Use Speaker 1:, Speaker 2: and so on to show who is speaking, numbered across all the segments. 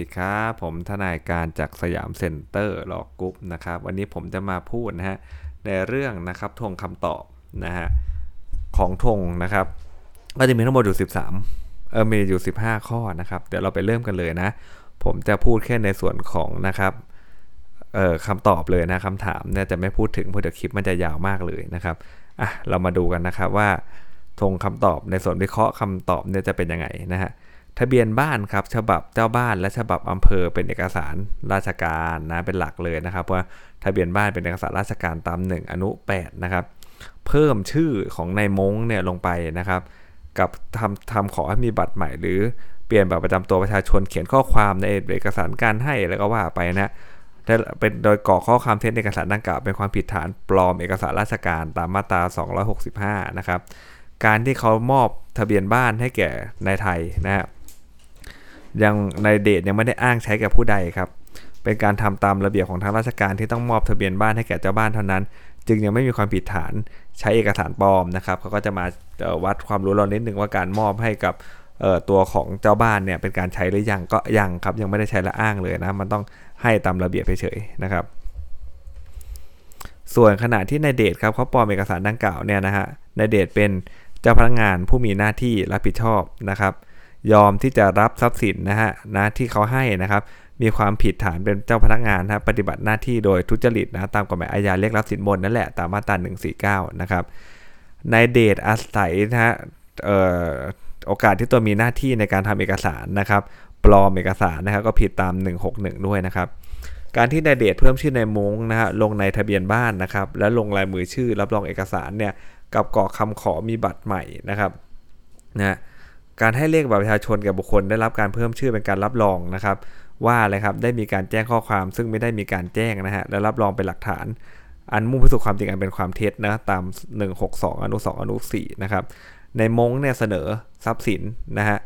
Speaker 1: ดีครับ ผมทนายการจาก Siam Center Law Group นะครับ วันนี้ผมจะมาพูดนะฮะในเรื่องนะครับธงคำตอบนะฮะของธงนะครับ ก็จะมีทั้งหมดอยู่ 13เออมีอยู่ 15 ข้อนะครับ เดี๋ยวเราไปเริ่มกันเลยนะ ผมจะพูดแค่ในส่วนของนะครับเอ่อคำตอบเลยนะคำถามเนี่ยจะไม่พูดถึงเพราะเดี๋ยวคลิปมันจะยาวมากเลยนะครับอะเรามาดูกันนะครับว่าธงคำตอบในส่วนวิเคราะห์คำตอบเนี่ยจะเป็นยังไงนะฮะ ทะเบียนบ้านครับฉบับเจ้าบ้านและฉบับอำเภอเป็นเอกสารราชการนะเป็นหลักเลยนะครับว่าทะเบียนบ้านเป็นเอกสารราชการตาม1อนุ8นะครับเพิ่มชื่อของนายมงเนี่ยลงไปนะครับ กับทำทำขอให้มีบัตรใหม่หรือเปลี่ยนบัตรประจำตัวประชาชนเขียนข้อความในเอกสารการให้แล้วก็ว่าไปนะเป็นโดยก่อข้อความเท็จในเอกสารดังกล่าวเป็นความผิดฐานปลอมเอกสารราชการตามมาตรา 265 นะครับ การที่เขามอบทะเบียนบ้านให้แก่นายไทยนะฮะ ยังในเดทยังไม่ได้อ้างใช้แก่ผู้ใดครับ เป็นการทำตามระเบียบของทางราชการที่ต้องมอบทะเบียนบ้านให้แก่เจ้าบ้านเท่านั้น จึงยังไม่มีความผิดฐานใช้เอกสารปลอมนะครับเขาก็จะมาวัดความรู้เรานิดนึงว่าการมอบให้กับตัวของเจ้าบ้านเนี่ยเป็นการใช้หรือยังก็ยังครับยังไม่ได้ใช้และอ้างเลยนะมันต้องให้ตามระเบียบเฉยๆนะครับ ส่วนขณะที่ในเดทครับเขาปลอมเอกสารดังกล่าวเนี่ยนะฮะในเดทเป็นเจ้าพนักงานผู้มีหน้าที่รับผิดชอบนะครับ ยอมที่จะรับทรัพย์สินนะฮะนะที่เขาให้นะครับ มีความผิดฐานเป็นเจ้าพนักงานนะปฏิบัติหน้าที่โดยทุจริตนะตามกฎหมายอาญาเรียกรับสินบนนั่นแหละตามมาตรา149 นะครับในเดทอาศัยนะฮะโอกาสที่ตัวมีหน้าที่ในการทำเอกสารนะครับปลอมเอกสารนะครับก็ผิดตาม 161 ด้วยนะครับ การที่นายเดชเพิ่มชื่อในมงนะฮะลงในทะเบียนบ้านนะครับ และลงลายมือชื่อรับรองเอกสารเนี่ยกับกรอกคำขอมีบัตรใหม่นะครับนะ การให้เลขบัตรประชาชนแก่บุคคลได้รับการเพิ่มชื่อเป็นการรับรองนะครับ ว่าอะไรครับได้มีการแจ้งข้อความ ซึ่งไม่ได้มีการแจ้งนะฮะและรับรองเป็นหลักฐาน อันมุ่งพิสูจน์ความจริงอันเป็นความเท็จนะตาม 162 อนุ 2 อนุ 4 นะครับในมงเนี่ยเสนอทรัพย์สินนะฮะ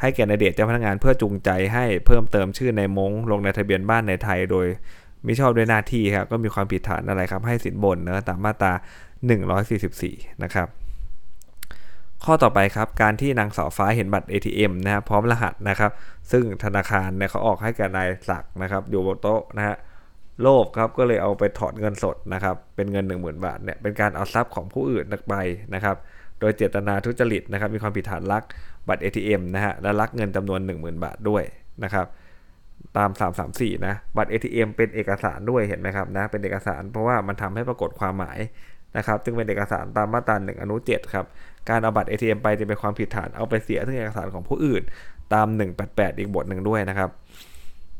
Speaker 1: ให้แก่ในเดชเจ้าพนักงานเพื่อจูงใจให้เพิ่มเติมชื่อในมงลงในทะเบียนบ้านในไทยโดยมิชอบด้วยหน้าที่ครับก็มีความผิดฐานอะไรครับให้สินบนนะตามมาตรา 144 นะครับ ข้อต่อไปครับการที่นางสาวฟ้าเห็นบัตร ATM นะครับพร้อมรหัสนะครับ ซึ่งธนาคารเนี่ยเขาออกให้แก่นายศักนะครับ อยู่บนโต๊ะนะฮะโลภครับก็เลยเอาไปถอดเงินสดนะครับ เป็นเงิน 10,000 บาทเนี่ยเป็นการเอาทรัพย์ของผู้อื่นไปนะครับ โดยเจตนาทุจริตนะครับ มีความผิดฐานลักบัตร ATM นะฮะและลักเงินจำนวน 10,000 บาทด้วยนะครับ ตาม 334 นะบัตร ATM เป็นเอกสารด้วยเห็นไหมครับนะเป็นเอกสารเพราะว่ามันทำให้ปรากฏความหมาย นะครับจึงเป็นเอกสารตามมาตรา1อนุ7ครับการเอาบัตร ATM ไปจะเป็นความผิดฐานเอาไปเสียซึ่งเอกสารของผู้อื่นตาม 188 อีกบทหนึ่งด้วยนะครับ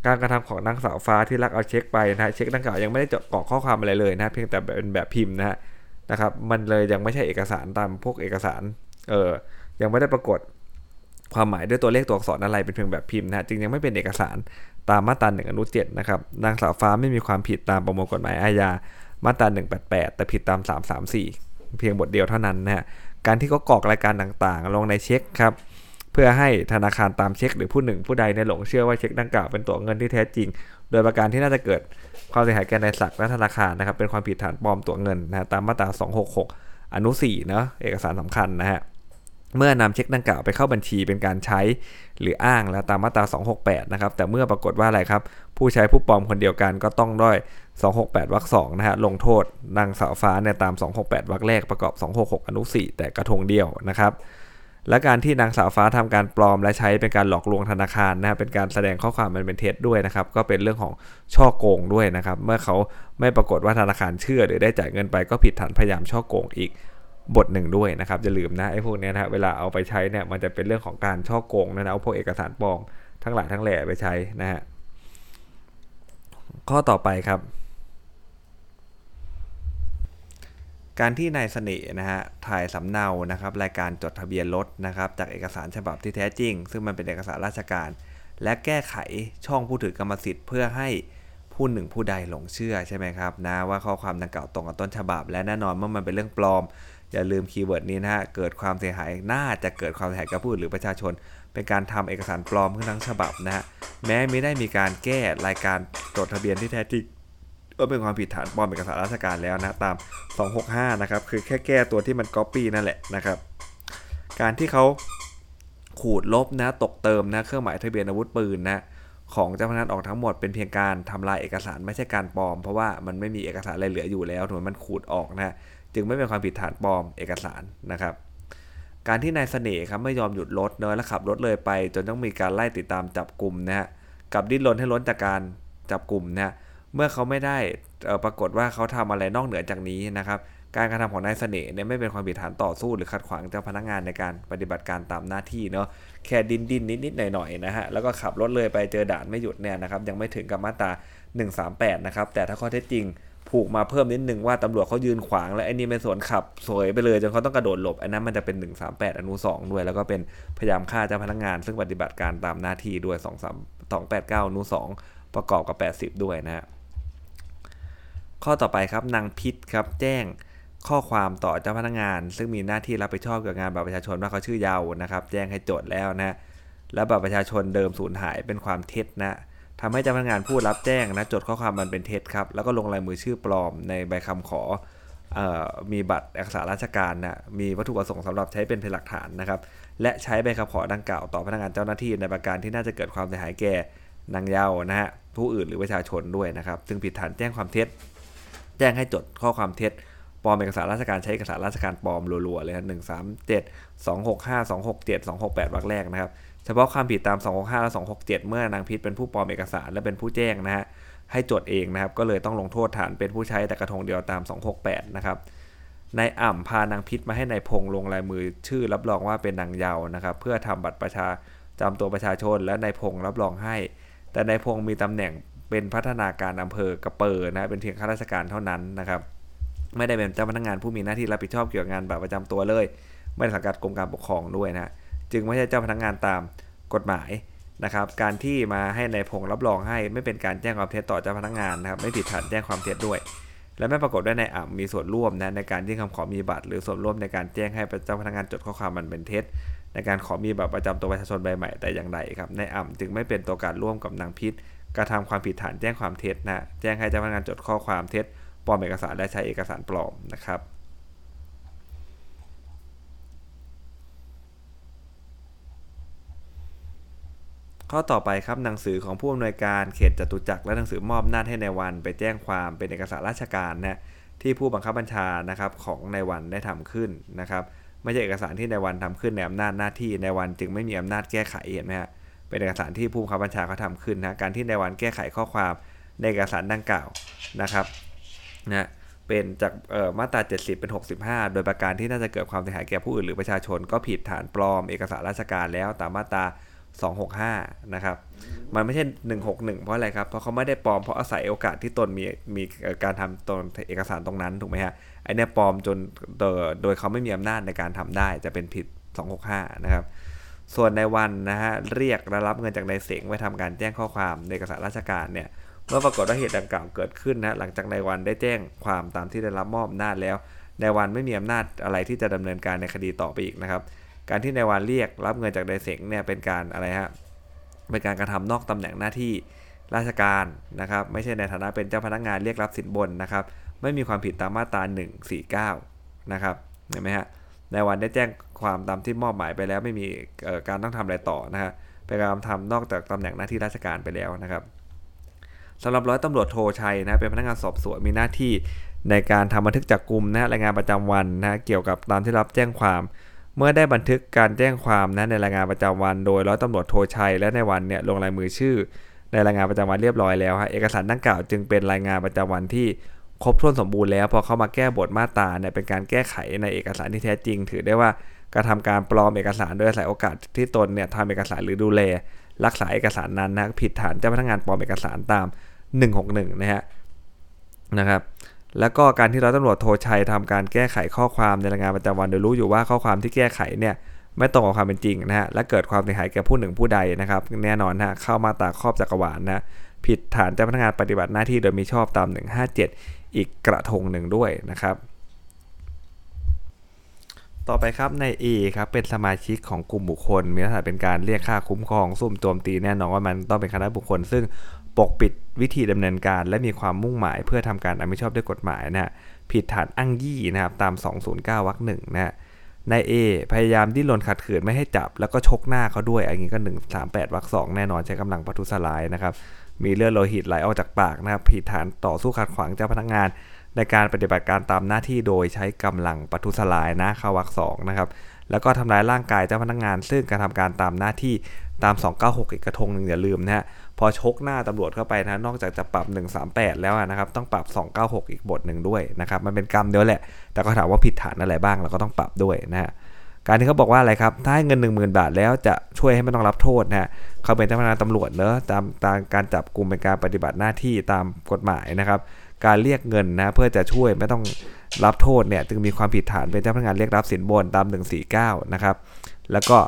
Speaker 1: การกระทำของนางสาวฟ้าที่ลักเอาเช็คไปนะเช็คดังกล่าวยังไม่ได้จดกรอกข้อความอะไรเลยนะเพียงแต่เป็นแบบพิมพ์นะฮะนะครับมันเลยยังไม่ใช่เอกสารตามพวกเอกสารเออยังไม่ได้ปรากฏความหมายด้วยตัวเลขตัวอักษรอะไรเป็นเพียงแบบพิมพ์นะจึงยังไม่เป็นเอกสารตามมาตรา1อนุ7นะครับนางสาวฟ้าไม่มีความผิดตามประมวลกฎหมายอาญา มาตรา 188 แต่ผิดตาม 334 เพียงบทเดียวเท่านั้นนะฮะการที่เขากรอกรายการต่างๆ ลงในเช็คครับเพื่อให้ธนาคารตามเช็ค หรือผู้หนึ่งผู้ใดในหลงเชื่อว่าเช็คดังกล่าวเป็นตัวเงินที่แท้จริง โดยประการที่น่าจะเกิดความเสียหายแก่นายศักดิ์และธนาคารนะครับเป็นความผิดฐานปลอมตัวเงินนะตามมาตรา 266 อนุ4เนาะเอกสารสำคัญนะฮะเมื่อนำเช็คดังกล่าวไปเข้าบัญชีเป็นการใช้ หรืออ้างแล้วตามมาตรา 268 นะครับ แต่เมื่อปรากฏว่าอะไรครับ ผู้ใช้ผู้ปลอมคนเดียวกันก็ต้องด้อย268 วรรค2นะฮะ ลงโทษนางสาวฟ้าเนี่ยตาม 268 วรรคแรกประกอบ 266 อนุ 4 แต่กระทงเดียวนะครับ และการที่นางสาวฟ้าทำการปลอมและใช้เป็นการหลอกลวงธนาคารนะเป็นการแสดงข้อความมันเป็นเท็จด้วยนะครับ ก็เป็นเรื่องของช่อโกงด้วยนะครับ เมื่อเขาไม่ปรากฏว่าธนาคารเชื่อหรือได้จ่ายเงินไปก็ผิดฐานพยายามช่อโกงอีก บทหนึ่งด้วยนะครับจะลืมนะไอ้พวกนี้นะเวลาเอาไปใช้เนี่ยมันจะเป็นเรื่องของการช่อโกงนะเอาพวกเอกสารปลอมทั้งหลายทั้งแหล่ไปใช้นะฮะข้อต่อไปครับ การที่นายเสน่ห์นะฮะถ่ายสำเนานะครับรายการจดทะเบียนรถนะครับจากเอกสารฉบับที่แท้จริง ซึ่งมันเป็นเอกสารราชการ และแก้ไขช่องผู้ถือกรรมสิทธิ์เพื่อให้ผู้หนึ่งผู้ใดหลงเชื่อใช่ไหมครับนะว่าข้อความดังกล่าวตรงกับต้นฉบับ และแน่นอนเมื่อมันเป็นเรื่องปลอม อย่าลืม keyword นี้นะฮะ เกิดความเสียหายน่าจะเกิดความเสียหายกับผู้อื่นหรือประชาชน เป็นการทำเอกสารปลอมขึ้นทั้งฉบับนะฮะ แม้ไม่ได้มีการแก้รายการจดทะเบียนที่แท้จริงก็เป็นความผิดฐานปลอมเอกสารราชการแล้วนะตาม 265 นะครับ คือแค่แก้ตัวที่มันก๊อปปี้นั่นแหละนะครับ การที่เขาขูดลบนะตกเติมนะเครื่องหมายทะเบียนอาวุธปืนนะ ของเจ้าพนักงานออกทั้งหมดเป็นเพียงการทำลายเอกสารไม่ใช่การปลอม เพราะว่ามันไม่มีเอกสารอะไรเหลืออยู่แล้วถูกไหมมันขูดออกนะจึงไม่เป็นความผิดฐานปลอมเอกสารนะครับ การที่นายเสน่ห์ครับไม่ยอมหยุดรถเนอะและขับรถเลยไป จนต้องมีการไล่ติดตามจับกลุ่มนะฮะกับดิ้นรนให้ล้นจากการจับกลุ่มนะฮะเมื่อเขาไม่ได้ปรากฏว่าเขาทำอะไรนอกเหนือจากนี้นะครับ การกระทำของนายเสน่ห์เนี่ยไม่เป็นความผิดฐานต่อสู้หรือขัดขวางเจ้าพนักงานในการปฏิบัติการตามหน้าที่เนาะแค่ดินดินนิดนิดหน่อยหน่อยนะฮะแล้วก็ขับรถเลยไปเจอด่านไม่หยุดเนี่ยนะครับยังไม่ถึงกับมาตรา138 นะครับ แต่ถ้าข้อเท็จจริงผูกมาเพิ่มนิดนึงว่าตำรวจเขายืนขวางแล้วไอ้นี่เป็นสวนขับสวยไปเลยจนเขาต้องกระโดดหลบอันนั้นมันจะเป็น 138 อนุ 2 ด้วย แล้วก็เป็นพยายามฆ่าเจ้าพนักงาน ซึ่งปฏิบัติการตามหน้าที่ด้วย 2 3 2 8 9อนุ 2 ประกอบกับ 80 ด้วยนะฮะข้อต่อไปครับนางพิษครับแจ้ง ข้อความต่อเจ้าพนักงาน ซึ่งมีหน้าที่รับผิดชอบเกี่ยวกับงานบัตรประชาชนว่าเขาชื่อยาวนะครับ แจ้งให้โจทย์แล้วนะและบัตรประชาชนเดิมสูญหายเป็นความเท็จนะทำให้เจ้าพนักงานผู้รับแจ้งนะจดข้อความมันเป็นเท็จครับแล้วก็ลงลายมือชื่อปลอมในใบคำขออมีบัตรเอกสารราชการนะมีวัตถุประสงค์สำหรับใช้เป็นหลักฐานนะครับและใช้ใบคำขอดังกล่าวต่อพนักงานเจ้าหน้าที่ในประการที่น่าจะเกิดความเสียหายแก่นางเยาวนะฮะผู้อื่นหรือประชาชนด้วยนะครับ ซึ่งผิดฐานแจ้งความเท็จ แจ้งให้จดข้อความเท็จ ปลอมเอกสารราชการใช้เอกสารราชการปลอมรัวๆเลยนะหนึ่งสามเจ็ดสองหกห้าสองหกเจ็ดสองหกแปดวรรคแรกนะครับ เฉพาะความผิดตาม 265 และ 267 เมื่อนางพิษเป็นผู้ปลอมเอกสารและเป็นผู้แจ้งนะฮะให้จดเองนะครับ ก็เลยต้องลงโทษฐานเป็นผู้ใช้แต่กระทงเดียวตาม 268 นะครับนายอ่ำพานางพิษมาให้ในายพงลงลายมือชื่อรับรองว่าเป็นนางเยาว์นะครับ เพื่อทำบัตรประชาจำตัวประชาชนและนายพงรับรองให้ แต่นายพงมีตำแหน่งเป็นพัฒนาการอำเภอกระเปอร์นะเป็นเพียงข้าราชการเท่านั้นนะครับ ไม่ได้เป็นเจ้าพนักงานผู้มีหน้าที่รับผิดชอบเกี่ยวกับงานบัตรประจำตัวเลย ไม่สังกัดกรมการปกครองด้วยนะจึงไม่ใช่เจ้าพนักงานตามกฎหมายนะครับ การที่มาให้ในายพงรับรองให้ไม่เป็นการแจ้งความเท็จต่อเจ้าพนักงานนะครับไม่ผิดฐานแจ้งความเท็จด้วย และไม่ปรากฏว่าในอ่ำมีส่วนร่วมนะในการยื่นคำขอมีบัตร หรือส่วนร่วมในการแจ้งให้เจ้าพนักงานจดข้อความมันเป็นเท็จ ในการขอมีบัตรประจำตัวประชาชนใบใหม่แต่อย่างใดครับในอ่ำจึงไม่เป็นตัวการร่วมกับนางพิษกระทำความผิดฐานแจ้งความเท็จนะแจ้งให้เจ้าพนักงานจดข้อความเท็จ ปลอมเอกสารและใช้เอกสารปลอมนะครับข้อต่อไปครับหนังสือของผู้อำนวยการเขตจตุจักรและหนังสือมอบหน้าให้ในวัน ไปแจ้งความเป็นเอกสารราชการนะที่ผู้บังคับบัญชานะครับของในวันได้ทำขึ้นนะครับไม่ใช่เอกสารที่ในวันทำขึ้นในอำนาจหน้าที่ในวันจึงไม่มีอำนาจแก้ไขเห็นไหมฮะเป็นเอกสารที่ผู้บังคับบัญชาเขาทาขึ้นนะการที่ในวันแก้ไขข้อความในเอกสารดังกล่าวนะครับ นะเป็นจากมาตรา 70 เป็น 65 โดยประการที่น่าจะเกิดความเสียหายแก่ผู้อื่นหรือประชาชน ก็ผิดฐานปลอมเอกสารราชการแล้วตามมาตรา 265 นะครับ มันไม่ใช่ 161 เพราะอะไรครับ เพราะเขาไม่ได้ปลอมเพราะอาศัยโอกาสที่ตนมีมีการทำตนเอกสารตรงนั้นถูกไหมฮะไอเนี่ยปลอมจนโดยเขาไม่มีอำนาจในการทำได้จะเป็นผิด 265 นะครับ ส่วนในวันนะฮะเรียกและรับเงินจากนายเสงไว้ทำการแจ้งข้อความในเอกสารราชการเนี่ย เมื่อปรากฏว่าเหตุดังกล่าวเกิดขึ้นนะหลังจากในวันได้แจ้งความตามที่ได้รับมอบอำนาจแล้วในวันไม่มีอำนาจอะไรที่จะดำเนินการในคดีต่อไปอีกนะครับ การที่นายวานเรียกรับเงินจากนายเสงเนี่ยเป็นการอะไรฮะเป็นการกระทำนอกตำแหน่งหน้าที่ราชการนะครับ ไม่ใช่ในฐานะเป็นเจ้าพนักงานเรียกรับสินบนนะครับ ไม่มีความผิดตามมาตรา149 นะครับเห็นไหมฮะในวันได้แจ้งความตามที่มอบหมายไปแล้ว ไม่มีการต้องทำอะไรต่อนะฮะเป็นการทำนอกจากตำแหน่งหน้าที่ราชการไปแล้วนะครับ สำหรับร้อยตำรวจโทชัยนะเป็นพนักงานสอบสวนมีหน้าที่ในการทำบันทึกจับกลุ่มนะรายงานประจำวันนะเกี่ยวกับตามที่รับแจ้งความ เมื่อได้บันทึกการแจ้งความนะในรายงานประจำวัน โดยร้อยตำรวจโทชัยและในวันเนี่ยลงลายมือชื่อ ในรายงานประจำวันเรียบร้อยแล้วฮะเอกสารดังกล่าวจึงเป็นรายงานประจำวันที่ครบถ้วนสมบูรณ์แล้วพอเข้ามาแก้บทมาตราเนี่ยเป็นการแก้ไขในเอกสารที่แท้จริง ถือได้ว่ากระทาการปลอมเอกสารโดยอาศัยโอกาสที่ตนเนี่ยทำเอกสารหรือดูแล รักษาเอกสารนั้นนะผิดฐานเจ้าพนักงานปลอมเอกสารตาม 161 นะฮะนะครับแล้วก็การที่เราตำรวจโทชัยทำการแก้ไขข้อความในรายงานประจำวันโดยรู้อยู่ว่าข้อความที่แก้ไขเนี่ยไม่ตรงกับความเป็นจริงนะฮะและเกิดความเสียหายแก่ผู้หนึ่งผู้ใดนะครับ แน่นอนนะเข้ามาตาครอบจักรวาลนะผิดฐานเจ้าพนักงานปฏิบัติหน้าที่โดยมีชอบตาม 157 อีกกระทงหนึ่งด้วยนะครับ ต่อไปครับใน A ครับเป็นสมาชิกของกลุ่มบุคคล มีลักษณะเป็นการเรียกค่าคุ้มครองซุ่มโจมตีแน่นอนว่ามันต้องเป็นคณะบุคคล ซึ่งปกปิดวิธีดำเนินการ และมีความมุ่งหมาย เพื่อทำการอันไม่ชอบด้วยกฎหมายนะผิดฐานอ้างยี่นะครับตาม 209วรรคหนึ่งนะนายเอพยายามดิ้นรนขัดขืนไม่ให้จับ แล้วก็ชกหน้าเขาด้วยอันนี้ก็1 3 8วรรคสองแน่นอนใช้กำลังประทุษร้ายนะครับมีเลือดโลหิตไหลออกจากปากนะครับผิดฐานต่อสู้ขัดขวางเจ้าพนักงาน ในการปฏิบัติการตามหน้าที่โดยใช้กำลังประทุษร้ายนะข้าวรรคสองนะครับแล้วก็ทำร้ายร่างกายเจ้าพนักงาน ซึ่งการทำการตามหน้าที่ตาม 296 อีกกระทงหนึ่งอย่าลืมนะฮะพอชกหน้าตำรวจเข้าไปนะนอกจากจะปรับ 138 แล้วนะครับต้องปรับ 296 อีกบทหนึ่งด้วยนะครับมันเป็นกรรมเดียวแหละ แต่ก็ถามว่าผิดฐานอะไรบ้างเราก็ต้องปรับด้วยนะฮะการที่เขาบอกว่าอะไรครับถ้าให้เงิน 10,000 บาทแล้วจะช่วยให้ไม่ต้องรับโทษนะฮะเขาเป็นเจ้าพนักงานตำรวจเนอะตามตามการจับกลุ่มเป็นการปฏิบัติหน้าที่ตามกฎหมายนะครับ การเรียกเงินนะเพื่อจะช่วยไม่ต้องรับโทษเนี่ยจึงมีความผิดฐานเป็นเจ้าพนักงานเรียกรับสินบนตาม 149 นะครับ แล้วก็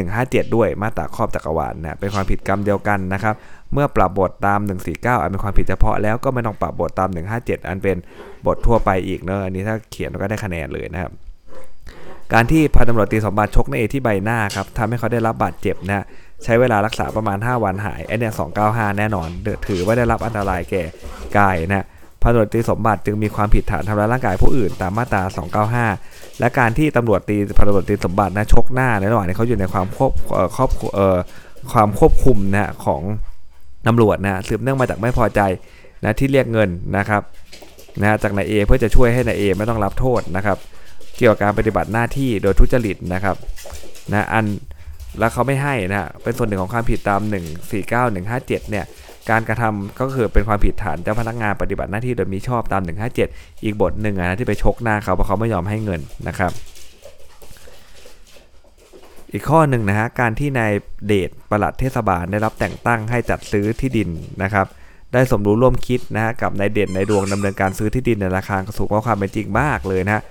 Speaker 1: 157 ด้วยมาตราครอบจักรวาลนะเป็นความผิดกรรมเดียวกันนะครับ เมื่อปรับบทตาม 149 อันเป็นความผิดเฉพาะแล้วก็ไม่ต้องปรับบทตาม 157 อันเป็นบททั่วไปอีกเนอะอันนี้ถ้าเขียนก็ได้คะแนนเลยนะครับ การที่พันตำรวจตีสมบัติชกในเอที่ใบหน้าครับทำให้เขาได้รับบาดเจ็บนะใช้เวลารักษาประมาณ 5 วันหายไอเนี่ย295 แน่นอนถือว่าได้รับอันตรายแก่กายนะ พันตำรวจตีสมบัติจึงมีความผิดฐานทำร้ายร่างกายผู้อื่นตามมาตรา 295 และการที่ตำรวจตีพันตำรวจตีสมบัตินะชกหน้าในระหว่างที่เขาอยู่ในความควบครอบเอ่อความควบคุมนะของตำรวจนะสืบเนื่องมาจากไม่พอใจนะที่เรียกเงินนะครับนะจากนายเอเพื่อจะช่วยให้นายเอไม่ต้องรับโทษนะครับ เกี่ยวกับการปฏิบัติหน้าที่โดยทุจริตนะครับนะอันแล้วเขาไม่ให้นะเป็นส่วนหนึ่งของความผิดตาม 149157 เนี่ย การกระทำก็คือเป็นความผิดฐานเจ้าพนักงานปฏิบัติหน้าที่โดยมิชอบตาม 157 อีกบทหนึ่งนะที่ไปชกหน้าเขาเพราะเขาไม่ยอมให้เงินนะครับ อีกข้อหนึ่งนะฮะการที่นายเดชประหลัดเทศบาลได้รับแต่งตั้งให้จัดซื้อที่ดินนะครับได้สมรู้ร่วมคิดนะฮะกับนายเด่นนายดวงดำเนินการซื้อที่ดินในราคาสูงกว่าความเป็นจริงมากเลยนะ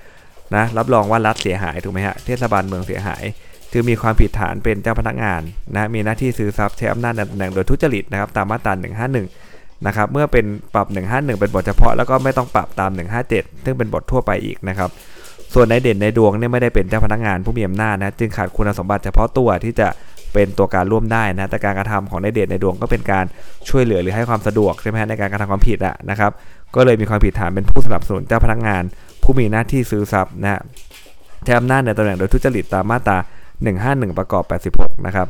Speaker 1: นะรับรองว่ารัฐเสียหายถูกไหมฮะเทศบาลเมืองเสียหาย คือมีความผิดฐานเป็นเจ้าพนักงานนะมีหน้าที่ซื้อทรัพย์ใช้อำนาจในตำแหน่งโดยทุจริตนะครับตามมาตรา151นะครับเมื่อเป็นปรับ 151 เป็นบทเฉพาะแล้วก็ไม่ต้องปรับตาม 157 ซึ่งเป็นบททั่วไปอีกนะครับส่วนในเด่นในดวงเนี่ยไม่ได้เป็นเจ้าพนักงานผู้มีอำนาจนะจึงขาดคุณสมบัติเฉพาะตัวที่จะเป็นตัวการร่วมได้นะแต่การกระทำของในเด่นในดวงก็เป็นการช่วยเหลือหรือให้ความสะดวกใช่ไหมในการกระทำความผิดอะนะครับก็เลยมีความผิดฐานเป็นผู้สนับสนุนเจ้าพนักงาน ผู้มีหน้าที่ซื้อทรัพย์นะใช้อำนาจในตำแหน่งโดยทุจริตตามมาตรา 151 ประกอบ 86 นะครับ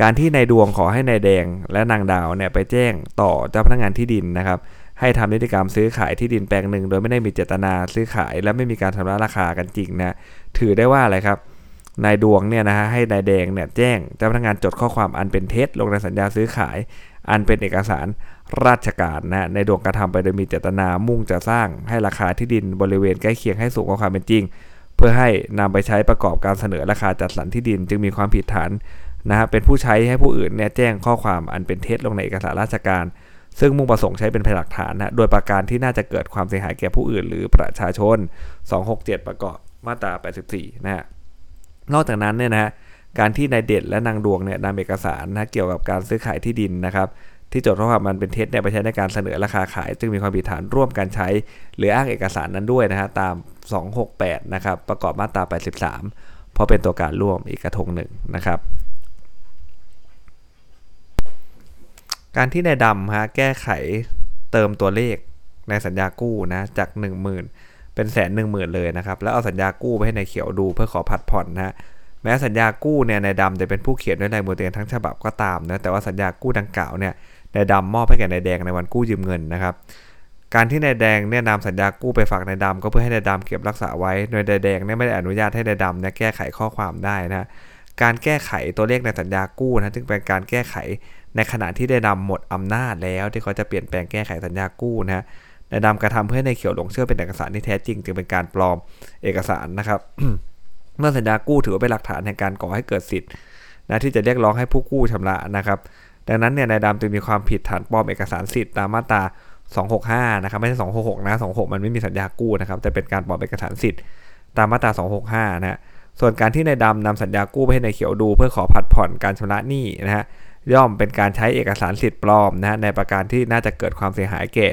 Speaker 1: การที่นายดวงขอให้นายแดงและนางดาวเนี่ยไปแจ้งต่อเจ้าพนักงานที่ดินนะครับ ให้ทำนิติกรรมซื้อขายที่ดินแปลงหนึ่ง โดยไม่ได้มีเจตนาซื้อขาย และไม่มีการทำร้ายราคากันจริงนะถือได้ว่าอะไรครับนายดวงเนี่ยนะฮะให้นายแดงเนี่ยแจ้งเจ้าพนักงานจดข้อความอันเป็นเท็จลงในสัญญาซื้อขาย อันเป็นเอกสารราชการนะในดวงกระทำไปโดยมีเจตนามุ่งจะสร้างให้ราคาที่ดินบริเวณใกล้เคียงให้สูงกว่าความเป็นจริง พื่อให้นำไปใช้ประกอบการเสนอราคาจัดสรรที่ดิน จึงมีความผิดฐานนะฮะเป็นผู้ใช้ให้ผู้อื่นเนี่ยแจ้งข้อความอันเป็นเท็จลงในเอกสารราชการ ซึ่งมุ่งประสงค์ใช้เป็นพยานหลักฐานนะโดยประการที่น่าจะเกิดความเสียหายแก่ผู้อื่น หรือประชาชน 267 ประกอบมาตรา 84 นะฮะนอกจากนั้นเนี่ยนะฮะการที่นายเด็ดและนางดวงเนี่ยนำเอกสารนะเกี่ยวกับการซื้อขายที่ดินนะครับ ที่จดข้อความมันเป็นเท็จเนี่ยไปใช้ในการเสนอราคาขาย จึงมีความผิดฐานร่วมกันใช้ หรืออ้างเอกสารนั้นด้วยนะฮะตาม 268 นะครับ ประกอบมาตรา 83 เพราะเป็นตัวการร่วมอีกกระทงหนึ่งนะครับ การที่นายดำฮะแก้ไขเติมตัวเลขในสัญญากู้นะจาก 10,000 เป็นแสนหนึ่งหมื่นเลยนะครับ แล้วเอาสัญญากู้ไปให้ในายเขียวดูเพื่อขอผัดผ่อนนะแม้สัญญากู้เนี่ยนายดำจะเป็นผู้เขียนด้วยลายมือตัวเองทั้งฉบับก็ตามนะแต่ว่าสัญญากู้ดังกล่าวเนี่ย นายดำมอบให้แก่นายแดงในวันกู้ยืมเงินนะครับการที่นายแดงเนี่ยนำสัญญากู้ไปฝากนายดำก็เพื่อให้นายดำเก็บรักษาไว้ โดยนายแดงเนี่ยไม่ได้อนุญาตให้นายดำเนี่ยแก้ไขข้อความได้นะการแก้ไขตัวเลขในสัญญากู้นะจึงเป็นการแก้ไขในขณะที่ได้ดำหมดอำนาจแล้วที่เขาจะเปลี่ยนแปลงแก้ไขสัญญากู้นะนายดำกระทำเพื่อในเขียวหลงเชื่อเป็นเอกสารที่แท้จริง จึงเป็นการปลอมเอกสารนะครับ เมื่อสัญญากู้ถือว่าเป็นหลักฐานในการก่อให้เกิดสิทธิ์นะที่จะเรียกร้องให้ผู้กู้ชำระนะครับ ดังนั้นเนี่ยนายดำจึงมีความผิดฐานปลอมเอกสารสิทธิ์ตามมาตรา 265 นะครับไม่ใช่ 266 นะ 26 มันไม่มีสัญญากู้นะครับแต่เป็นการปลอมเอกสารสิทธิ์ตามมาตรา 265 นะฮะส่วนการที่นายดำนำสัญญากู้ไปให้นายเขียวดู เพื่อขอผัดผ่อนการชำระหนี้นะฮะย่อมเป็นการใช้เอกสารสิทธิ์ปลอมนะฮะในประการที่น่าจะเกิดความเสียหายแก่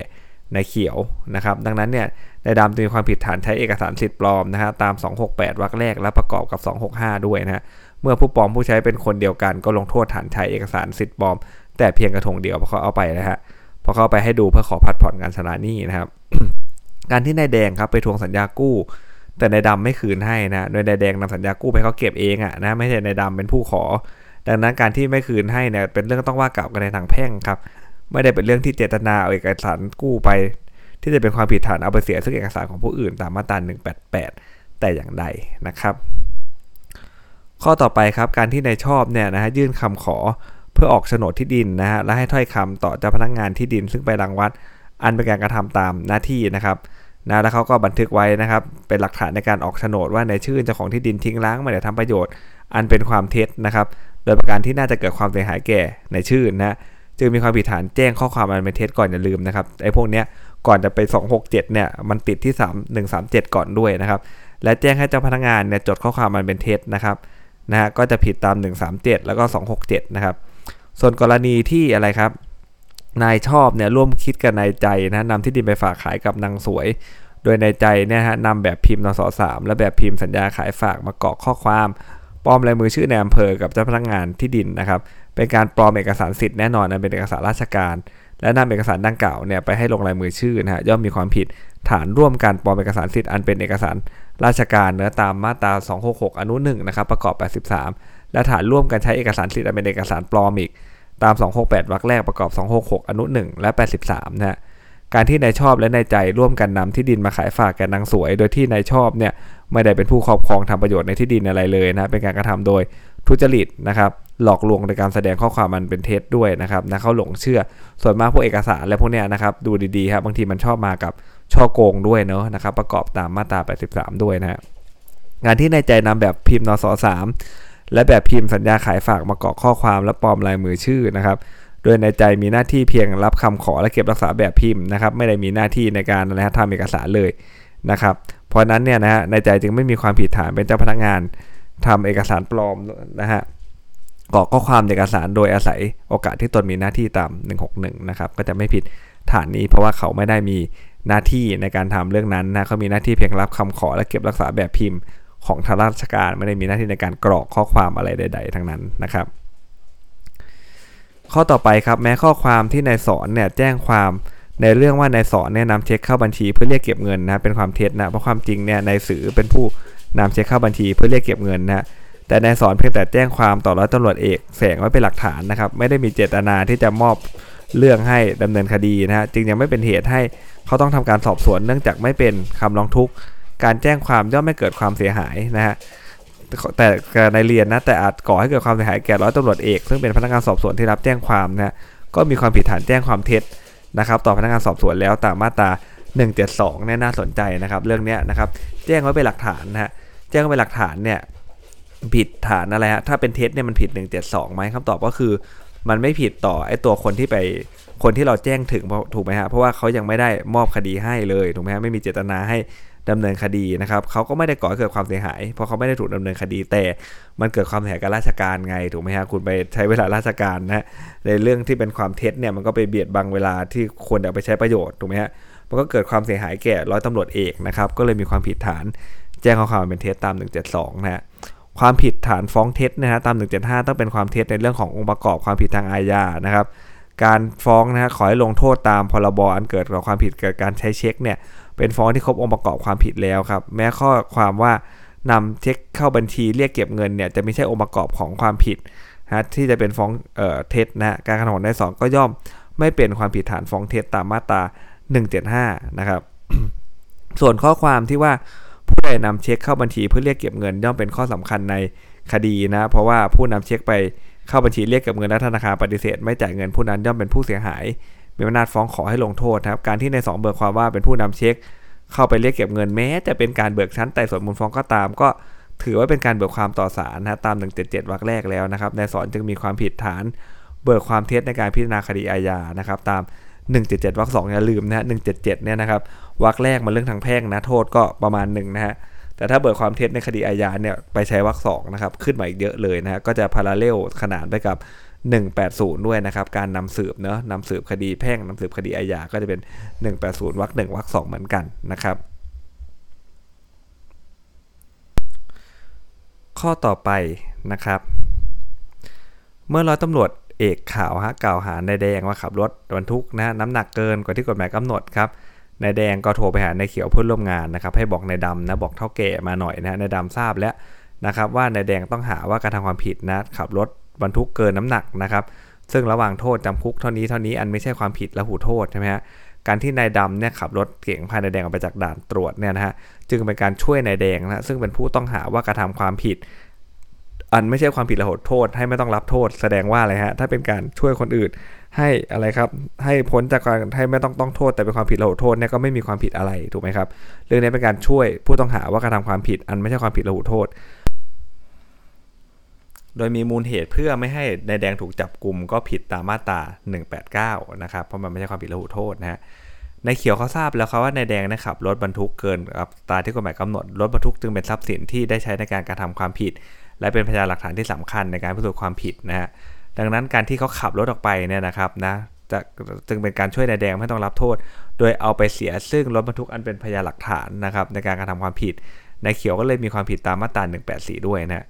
Speaker 1: นายเขียวนะครับ ดังนั้นเนี่ยนายดำจะมีความผิดฐานใช้เอกสารสิทธิ์ปลอมนะฮะตาม 268วรรคแรกและประกอบกับ 265 ด้วยนะฮะ เมื่อผู้ปลอมผู้ใช้เป็นคนเดียวกันก็ลงโทษฐานใช้เอกสารสิทธิ์ปลอม แต่เพียงกระทงเดียวพอเขาเอาไปนะฮะพอเขาไปให้ดูเพื่อขอผัดผ่อนการชำระหนี้นะครับ การที่นายแดงครับไปทวงสัญญากู้ แต่นายดำไม่คืนให้นะโดยนายแดงนำสัญญากู้ไปเขาเก็บเองอะนะไม่ใช่นายดำเป็นผู้ขอ ดังนั้นการที่ไม่คืนให้เนี่ยเป็นเรื่องต้องว่ากล่าวกันในทางแพ่งครับ ไม่ได้เป็นเรื่องที่เจตนาเอาเอกสารกู้ไป ที่จะเป็นความผิดฐานเอาไปเสียซึ่งเอกสารของผู้อื่นตามมาตรา188 แต่อย่างใดนะครับ ข้อต่อไปครับการที่นายชอบเนี่ยนะฮะยื่นคำขอเพื่อออกโฉนดที่ดินนะฮะและให้ถ้อยคำต่อเจ้าพนักงานที่ดินซึ่งไปรังวัด อันเป็นการกระทำตามหน้าที่นะครับนะแล้วเขาก็บันทึกไว้นะครับเป็นหลักฐานในการออกโฉนดว่าในชื่อเจ้าของที่ดินทิ้งล้างไม่ได้ทำประโยชน์ อันเป็นความเท็จนะครับโดยประการที่น่าจะเกิดความเสียหายแก่ในชื่อนะจึงมีความผิดฐานแจ้งข้อความอันเป็นเท็จก่อนอย่าลืมนะครับไอ้พวกเนี้ยก่อนจะไป 267เนี่ยมันติดที่ 3 137 ก่อนด้วยนะครับและแจ้งให้เจ้าพนักงานเนี่ยจดข้อความมันเป็นเท็จนะครับ นะฮะก็จะผิดตาม 137 แล้วก็ 267 นะครับ ส่วนกรณีที่อะไรครับ นายชอบเนี่ยร่วมคิดกับนายใจนะนำที่ดินไปฝากขายกับนางสวย โดยนายใจเนี่ยฮะนำแบบพิมพ์นสสามและแบบพิมพ์สัญญาขายฝากมากรอกข้อความปลอมลายมือชื่อในอำเภอกับเจ้าพนักงานที่ดินนะครับ เป็นการปลอมเอกสารสิทธิ์แน่นอนนะเป็นเอกสารราชการ และนำเอกสารดังกล่าวเนี่ยไปให้ลงลายมือชื่อนะฮะย่อมมีความผิดฐานร่วมการปลอมเอกสารสิทธิ์อันเป็นเอกสารราชการเนื้อตามมาตรา 266 อนุ1นะครับประกอบ 83 และฐานร่วมกันใช้เอกสารสิทธิ์อันเป็นเอกสารปลอมอีกตาม 268วรรคแรกประกอบ 266 อนุ 1 และ 83 นะฮะ การที่นายชอบและนายใจร่วมกันนำที่ดินมาขายฝากแก่นางสวย โดยที่นายชอบเนี่ยไม่ได้เป็นผู้ครอบครองทำประโยชน์ในที่ดินอะไรเลยนะ เป็นการกระทำโดยทุจริตนะครับ หลอกลวงในการแสดงข้อความมันเป็นเท็จด้วยนะครับนะเขาหลงเชื่อ ส่วนมากพวกเอกสารและพวกเนี้ยนะครับดูดีๆครับบางทีมันชอบมากับช่อโกงด้วยเนาะนะครับประกอบตามมาตรา 83 ด้วยนะฮะงานที่นายใจนำแบบพิมพ์นส3และแบบพิมพ์สัญญาขายฝากมากรอกข้อความและปลอมลายมือชื่อนะครับ โดยในใจมีหน้าที่เพียงรับคำขอและเก็บรักษาแบบพิมพ์นะครับ ไม่ได้มีหน้าที่ในการนะฮะทำเอกสารเลยนะครับ เพราะนั้นเนี่ยนะฮะในใจจึงไม่มีความผิดฐานเป็นเจ้าพนักงานทำเอกสารปลอมนะฮะ กรอกข้อความเอกสารโดยอาศัยโอกาสที่ตนมีหน้าที่ตาม 161 นะครับ ก็จะไม่ผิดฐานนี้เพราะว่าเขาไม่ได้มีหน้าที่ในการทำเรื่องนั้นนะเขามีหน้าที่เพียงรับคำขอและเก็บรักษาแบบพิมพ์ของทางราชการไม่ได้มีหน้าที่ในการกรอกข้อความอะไรใด ๆ ทั้งนั้นนะครับ ข้อต่อไปครับแม้ข้อความที่นายสอนเนี่ยแจ้งความในเรื่องว่านายสอนเนี่ยนำเช็คเข้าบัญชีเพื่อเรียกเก็บเงินนะเป็นความเท็จนะเพราะความจริงเนี่ยนายสือเป็นผู้นำเช็คเข้าบัญชีเพื่อเรียกเก็บเงินนะ แต่นายสอนเพียงแต่แจ้งความต่อร้อยตำรวจเอกแฝงไว้เป็นหลักฐานนะครับ ไม่ได้มีเจตนาที่จะมอบเรื่องให้ดำเนินคดีนะฮะจึงยังไม่เป็นเหตุให้เขาต้องทำการสอบสวนเนื่องจากไม่เป็นคำร้องทุกข์การแจ้งความย่อมไม่เกิดความเสียหายนะฮะแต่ในเรียนนะแต่อาจก่อให้เกิดความเสียหายแก่ร้อยตำรวจเอกซึ่งเป็นพนักงานสอบสวนที่รับแจ้งความนะก็มีความผิดฐานแจ้งความเท็จนะครับ ต่อพนักงานสอบสวนแล้วตามมาตรา 172เนี่ยน่าสนใจนะครับ เรื่องนี้นะครับ แจ้งไว้เป็นหลักฐานนะฮะแจ้งไว้เป็นหลักฐานเนี่ย ผิดฐานอะไรฮะถ้าเป็นเท็จเนี่ยมันผิด 172ไหมคำตอบก็คือ มันไม่ผิดต่อไอ้ตัวคนที่ไปคนที่เราแจ้งถึงถูกไหมฮะเพราะว่าเขายังไม่ได้มอบคดีให้เลยถูกไหมฮะไม่มีเจตนาให้ดำเนินคดีนะครับเขาก็ไม่ได้ก่อให้เกิดความเสียหาย เพราะเขาไม่ได้ถูกดำเนินคดี แต่มันเกิดความเสียหายกับราชการไงถูกไหมฮะคุณไปใช้เวลาราชการนะในเรื่องที่เป็นความเท็จเนี่ยมันก็ไปเบียดบังเวลาที่ควรจะไปใช้ประโยชน์ถูกไหมฮะมันก็เกิดความเสียหายแก่ร้อยตำรวจเอกนะครับก็เลยมีความผิดฐาน แจ้งข้อความเป็นเท็จตาม 172นะฮะ ความผิดฐานฟ้องเท็จนะฮะตาม 175 ต้องเป็นความเท็จในเรื่องขององค์ประกอบความผิดทางอาญานะครับ การฟ้องนะฮะขอให้ลงโทษตามพรบอันเกิดจากความผิดเกิดการใช้เช็คเนี่ยเป็นฟ้องที่ครบองค์ประกอบความผิดแล้วครับ แม้ข้อความว่านำเช็คเข้าบัญชีเรียกเก็บเงินเนี่ยจะไม่ใช่องค์ประกอบของความผิดนะที่จะเป็นฟ้องเอ่อเท็จนะการกระทำของนายสองก็ย่อมไม่เป็นความผิดฐานฟ้องเท็จตามมาตรา 175 นะครับ ส่วนข้อความที่ว่า ผู้ใดนำเช็คเข้าบัญชีเพื่อเรียกเก็บเงินย่อมเป็นข้อสำคัญในคดีนะ เพราะว่าผู้นำเช็คไปเข้าบัญชีเรียกเก็บเงินและธนาคารปฏิเสธ ไม่จ่ายเงินผู้นั้นย่อมเป็นผู้เสียหาย มีอำนาจฟ้องขอให้ลงโทษครับ การที่ในสองเบิกความว่าเป็นผู้นำเช็ค เข้าไปเรียกเก็บเงินแม้จะเป็นการเบิกชั้นไต่สวนมูลฟ้องก็ตาม ก็ถือว่าเป็นการเบิกความต่อศาลนะตาม 177วรรคแรกแล้วนะครับในสอนจึงมีความผิดฐานเบิกความเท็จในการพิจารณาคดีอาญานะครับตาม 177วรรคสองอย่าลืมนะฮะ177เนี่ยนะครับ วรรคแรกมันเรื่องทางแพ่งนะโทษก็ประมาณหนึ่งนะฮะแต่ถ้าเบิกความเท็จในคดีอาญาเนี่ยไปใช้วรรคสองนะครับขึ้นมาอีกเยอะเลยนะฮะก็จะพาราเลลขนานไปกับ 180 ด้วยนะครับการนำสืบเนาะนำสืบคดีแพ่งนำสืบคดีอาญาก็จะเป็น 180วรรคหนึ่งวรรคสองเหมือนกันนะครับ ข้อต่อไปนะครับ เมื่อร้อยตำรวจเอกข่าวฮะกล่าวหานแดงว่าขับรถบรรทุกนะน้ำหนักเกินกว่าที่กฎหมายกำหนดครับ นายแดงก็โทรไปหานายเขียวเพื่อนร่วมงานนะครับให้บอกนายดำนะบอกเท่าแก่มาหน่อยนะนายดำทราบแล้วนะครับว่านายแดงต้องหาว่าการทำความผิดนะขับรถบรรทุกเกินน้ำหนักนะครับซึ่งระหว่างโทษจำคุกเท่านี้เท่านี้อันไม่ใช่ความผิดและหูโทษใช่ไหมฮะการที่นายดำเนี่ยขับรถเก่งพานายแดงออกไปจากด่านตรวจเนี่ยนะฮะจึงเป็นการช่วยนายแดงนะซึ่งเป็นผู้ต้องหาว่ากระทำความผิด อันไม่ใช่ความผิดละหดโทษให้ไม่ต้องรับโทษ แสดงว่าอะไรฮะถ้าเป็นการช่วยคนอื่น ให้อะไรครับให้พ้นจากการให้ไม่ต้องต้องโทษแต่เป็นความผิดละหดโทษเนี่ยก็ไม่มีความผิดอะไรถูกไหมครับเรื่องนี้เป็นการช่วยผู้ต้องหาว่ากระทำความผิดอันไม่ใช่ความผิดละหดโทษ โดยมีมูลเหตุเพื่อไม่ให้นายแดงถูกจับกลุ่มก็ผิดตามมาตรา189นะครับเพราะมันไม่ใช่ความผิดละหูโทษนะฮะนายเขียวเขาทราบแล้วครับว่านายแดงนะขับรถบรรทุกเกินอัตราที่กฎหมายกำหนดรถบรรทุกจึงเป็นทรัพย์สินที่ได้ใช้ในการกระทำความผิด และเป็นพยานหลักฐานที่สำคัญในการพิสูจน์ความผิดนะฮะ ดังนั้นการที่เขาขับรถออกไปเนี่ยนะครับนะจะจึงเป็นการช่วยนายแดงไม่ต้องรับโทษ โดยเอาไปเสียซึ่งรถบรรทุกอันเป็นพยานหลักฐานนะครับในการกระทำความผิดนายเขียวก็เลยมีความผิดตามมาตรา 184 ด้วยนะ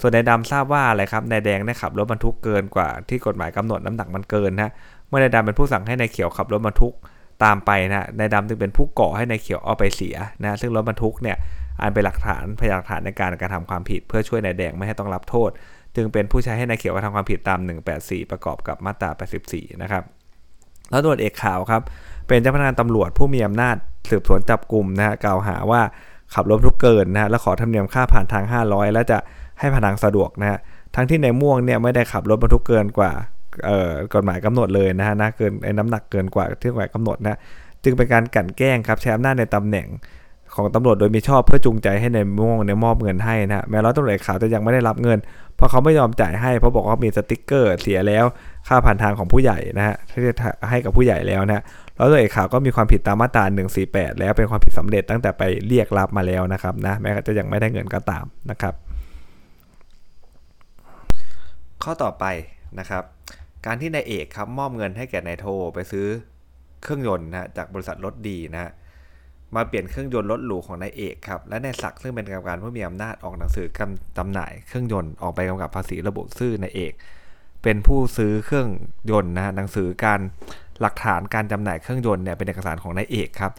Speaker 1: ส่วนนายดำทราบว่าอะไรครับนายแดงได้ขับรถบรรทุกเกินกว่าที่กฎหมายกำหนดน้ำหนักมันเกินนะเมื่อนายดำเป็นผู้สั่งให้นายเขียวขับรถบรรทุกตามไปนะนายดำจึงเป็นผู้ก่อให้นายเขียวเอาไปเสียนะซึ่งรถบรรทุกเนี่ยอันเป็นหลักฐานพยานหลักฐานในการกระทำความผิด เพื่อช่วยนายแดงไม่ให้ต้องรับโทษ จึงเป็นผู้ใช้ให้นายเขียวกระทำความผิดตาม 184 ประกอบกับมาตรา 84 นะครับแล้วตรวจเอกข่าวครับ เป็นเจ้าพนักงานตำรวจผู้มีอำนาจสืบสวนจับกลุ่มนะฮะกล่าวหาว่าขับรถทุกเกินนะฮะและขอธรรมเนียมค่าผ่านทาง 500 แล้วจะให้ผ่านทางสะดวกนะฮะทั้งที่ในม่วงเนี่ยไม่ได้ขับรถบรรทุกเกินกว่าเอ่อกฎหมายกำหนดเลยนะฮะนะเกินไอ้น้ำหนักเกินกว่าที่กฎหมายกำหนดนะจึงเป็นการกลั่นแกล้งครับใช้อำนาจในตำแหน่ง ของตำรวจโดยมีชอบเพื่อจูงใจให้ในม่วงเนี่ยมอบเงินให้นะแม้ร้อยตำรวจขาวจะยังไม่ได้รับเงิน เพราะเขาไม่ยอมจ่ายให้เพราะบอกว่ามีสติ๊กเกอร์เสียแล้วค่าผ่านทางของผู้ใหญ่นะฮะที่จะให้กับผู้ใหญ่แล้วนะแล้วตัวเอกข่าวก็มีความผิดตามมาตรา148 แล้วเป็นความผิดสำเร็จตั้งแต่ไปเรียกรับมาแล้วนะครับนะแม้จะยังไม่ได้เงินก็ตามนะครับ ข้อต่อไปนะครับ การที่นายเอกครับมอบเงินให้แก่นายโทไปซื้อเครื่องยนต์นะจากบริษัทรถดีนะฮะ มาเปลี่ยนเครื่องยนต์รถหรูของนายเอกครับ และนายศักดิ์ซึ่งเป็นกรรมการผู้มีอำนาจออกหนังสือกำจำหน่ายเครื่องยนต์ออกไปกำกับภาษีระบุชื่อนายเอก เป็นผู้ซื้อเครื่องยนต์นะหนังสือการหลักฐานการจำหน่ายเครื่องยนต์เนี่ยเป็นเอกสารของนายเอกครับ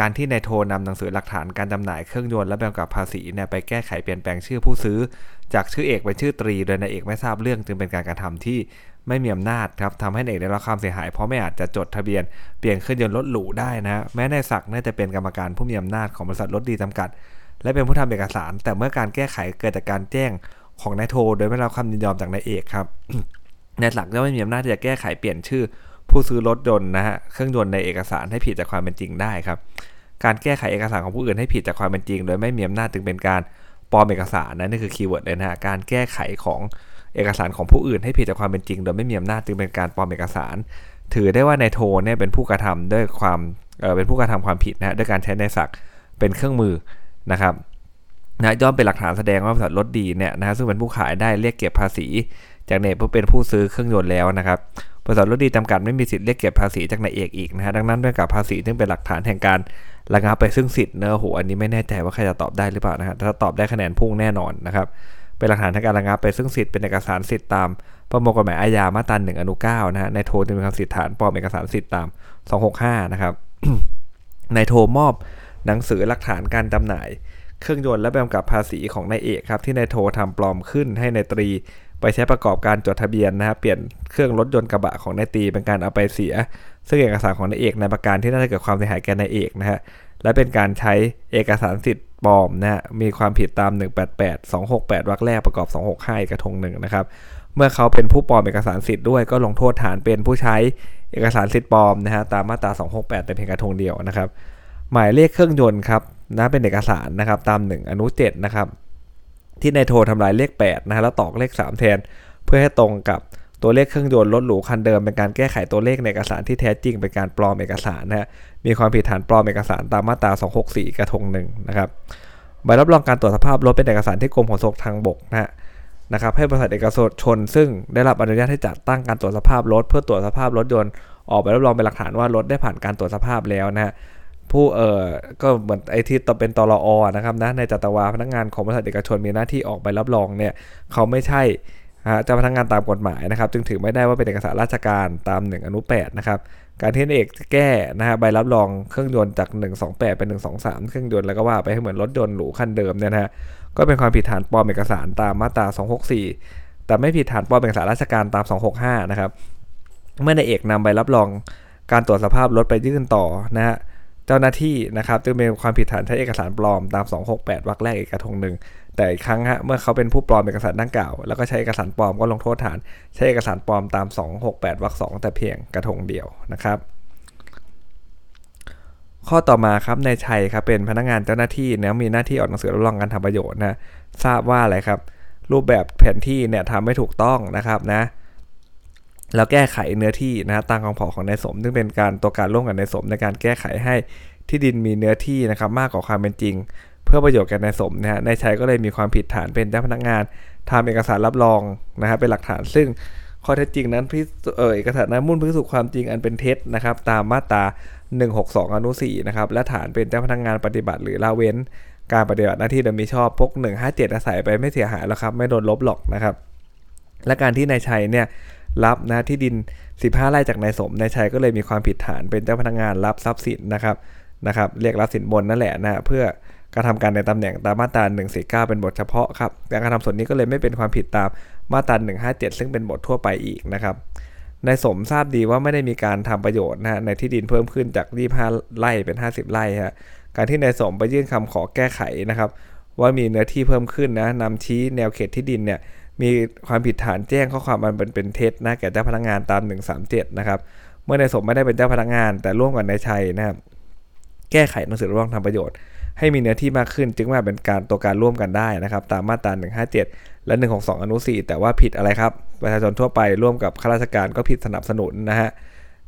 Speaker 1: การที่นายโทนำหนังสือหลักฐานการจำหน่ายเครื่องยนต์และแบบกับภาษีเนี่ยไปแก้ไขเปลี่ยนแปลงชื่อผู้ซื้อ จากชื่อเอกเป็นชื่อตรีโดยนายเอกไม่ทราบเรื่องจึงเป็นการกระทำที่ ไม่มีอำนาจครับทำให้เอกได้รับความเสียหาย เพราะไม่อาจจะจดทะเบียนเปลี่ยนเครื่องยนต์รถหรูได้นะแม้นายศักดิ์น่าจะเป็นกรรมการผู้มีอำนาจของบริษัทรถดีจำกัด และเป็นผู้ทำเอกสาร แต่เมื่อการแก้ไขเกิดจากการแจ้งของนายโท โดยไม่รับความยินยอมจากนายเอกครับนายศักดิ์ก็ไม่มีอำนาจที่จะแก้ไขเปลี่ยนชื่อ ผู้ซื้อรถยนต์นะฮะเครื่องยนต์ในเอกสารให้ผิดจากความเป็นจริงได้ครับการแก้ไขเอกสารของผู้อื่นให้ผิดจากความเป็นจริง โดยไม่มีอำนาจจึงเป็นการปลอมเอกสารนะนี่คือ keyword เลยนะฮะการแก้ไขของ เอกสารของผู้อื่นให้ผิดจากความเป็นจริง โดยไม่มีอำนาจจึงเป็นการปลอมเอกสาร ถือได้ว่านายโทเนี่ยเป็นผู้กระทำด้วยความเป็นผู้กระทำความผิดนะด้วยการใช้นายศักดิ์เป็นเครื่องมือนะครับนะย่อมเป็นหลักฐานแสดงว่าบริษัทรถดีเนี่ยนะซึ่งเป็นผู้ขายได้เรียกเก็บภาษี จากเนเพื่อเป็นผู้ซื้อเครื่องยนต์แล้วนะครับบริษัทรถดีจำกัดไม่มีสิทธิ์เรียกเก็บภาษีจากนายเอกอีกนะฮะดังนั้นด้วยกับภาษีซึ่งเป็นหลักฐานแห่งการระงับไปซึ่งสิทธิ์เนอะโหอันนี้ไม่แน่ใจว่าใครจะตอบได้หรือเปล่านะฮะถ้าตอบได้คะแนนพุ่งแน่นอนนะครับ เป็นหลักฐานทางการระงับไปซึ่งสิทธิ์เป็นเอกสารสิทธิ์ตามประมวลกฎหมายอาญามาตราหนึ่งอนุเก้านะฮะในโทจะมีความสิทธิฐานปลอมเอกสารสิทธิ์ตาม265นะครับในโทมอบหนังสือหลักฐานการจำหน่าย เครื่องยนต์และแบบกับภาษีของนายเอกครับที่นายโททำปลอมขึ้นให้นายตรี ไปใช้ประกอบการจดทะเบียนนะครับเปลี่ยนเครื่องรถยนต์กระบะของนายตีเป็นการเอาไปเสีย ซึ่งเอกสารของนายเอกในประการที่น่าจะเกิดความเสียหายแก่นายเอกนะฮะและเป็นการใช้เอกสารสิทธิ์ ปลอมนะฮะมีความผิดตาม 188 268วรรคแรกประกอบ 265อีกกระทงหนึ่งนะครับ เมื่อเขาเป็นผู้ปลอมเอกสารสิทธิ์ด้วยก็ลงโทษฐานเป็นผู้ใช้เอกสารสิทธิ์ปลอมนะฮะตามมาตรา 268 แต่เพียงกระทงเดียวนะครับ หมายเลขเครื่องยนต์ครับนะเป็นเอกสารนะครับตาม 1 อนุ 7 นะครับ ที่นายโทรทำลายเลข8นะฮะแล้วตอกเลข 3 แทน เพื่อให้ตรงกับ ตัวเลขเครื่องยนต์รถหรูคันเดิมเป็นการแก้ไขตัวเลขในเอกสารที่แท้จริงเป็นการปลอมเอกสารนะฮะมีความผิดฐานปลอมเอกสารตามมาตรา 264 กระทงหนึ่งนะครับใบรับรองการตรวจสภาพรถเป็นเอกสารที่กรมขนส่งทางบกนะฮะนะครับให้บริษัทเอกชนซึ่งได้รับอนุญาตให้จัดตั้งการตรวจสภาพรถ เพื่อตรวจสภาพรถยนต์ออกใบรับรองเป็นหลักฐานว่ารถได้ผ่านการตรวจสภาพแล้วนะฮะผู้เอ่อก็เหมือนไอที่ต่อเป็นตรอนะครับนะในจัตวาพนักงานของบริษัทเอกชนมีหน้าที่ออกใบรับรองเนี่ยเขาไม่ใช่ เจ้าพนักงานตามกฎหมายนะครับ จึงถือไม่ได้ว่าเป็นเอกสารราชการตาม 1 อนุ 8 นะครับ การที่นายเอกแก้นะฮะใบรับรองเครื่องยนต์จาก 128 เป็น 123 เครื่องยนต์แล้วก็ว่าไปให้เหมือนรถยนต์หรูคันเดิมเนี่ยนะฮะก็เป็นความผิดฐานปลอมเอกสารตามมาตรา 264 แต่ไม่ผิดฐานปลอมเอกสารราชการตาม 265 นะครับ เมื่อนายเอกนำใบรับรองการตรวจสภาพรถไปยื่นต่อนะฮะเจ้าหน้าที่นะครับจึงเป็นความผิดฐานใช้เอกสารปลอมตาม 268 วรรคแรกเอกทงหนึ่ง แต่อีกครั้งฮะเมื่อเขาเป็นผู้ปลอมเอกสารดังกล่าว แล้วก็ใช้เอกสารปลอมก็ลงโทษฐาน ใช้เอกสารปลอมตาม 268วรรคสองแต่เพียงกระทงเดียวนะครับข้อต่อมาครับนายชัยครับเป็นพนักงานเจ้าหน้าที่แล้วมีหน้าที่ออกหนังสือรับรองการทำประโยชน์นะทราบว่าอะไรครับ รูปแบบแผนที่เนี่ยทำไม่ถูกต้องนะครับนะแล้วแก้ไขเนื้อที่นะตามคำขอของนายสม ซึ่งเป็นการตัวการร่วมกับนายสมในการแก้ไขให้ที่ดินมีเนื้อที่นะครับมากกว่าความเป็นจริง เพื่อประโยชน์แก่นายสมนะฮะนายชัยก็เลยมีความผิดฐานเป็นเจ้าพนักงานทำเอกสารรับรองนะฮะเป็นหลักฐานซึ่งข้อเท็จจริงนั้นพิเออเอกสารนั้นมุ่นพิสูจน์ความจริงอันเป็นเท็จนะครับ ตามมาตรา 162 อนุ 4 นะครับ และฐานเป็นเจ้าพนักงานปฏิบัติหรือละเว้น การปฏิบัติหน้าที่โดยมิชอบพก 157 อาศัยไปไม่เสียหายแล้วครับ ไม่โดนลบหรอกนะครับ และการที่นายชัยเนี่ยรับนะที่ดิน 15 ไร่จากนายสมนายชัยก็เลยมีความผิดฐานเป็นเจ้าพนักงานรับทรัพย์สินนะครับนะครับ เรียกรับสินบนนั่นแหละนะเพื่อ การทำการในตำแหน่งตามมาตรา149 เป็นบทเฉพาะครับการกระทำส่วนนี้ก็เลยไม่เป็นความผิดตามมาตรา157 ซึ่งเป็นบททั่วไปอีกนะครับนายสมทราบดีว่าไม่ได้มีการทำประโยชน์นะในที่ดินเพิ่มขึ้นจาก 25 ไร่เป็น 50 ไร่ฮะการที่นายสมไปยื่นคำขอแก้ไขนะครับ ว่ามีเนื้อที่เพิ่มขึ้นนะนำชี้แนวเขตที่ดินเนี่ยมีความผิดฐานแจ้งข้อความมันเป็นเป็นเท็จนะแก่เจ้าพนักงานตาม 137 นะครับ เมื่อนายสมไม่ได้เป็นเจ้าพนักงาน แต่ร่วมกับนายชัยนะครับแก้ไขหนังสือรับรองทำประโยชน์ ให้มีเนื้อที่มากขึ้น จึงมาเป็นการตัวการร่วมกันได้นะครับ ตามมาตรา 157 และ 162 อนุ 4 แต่ว่าผิดอะไรครับ ประชาชนทั่วไปร่วมกับข้าราชการก็ผิดสนับสนุนนะฮะ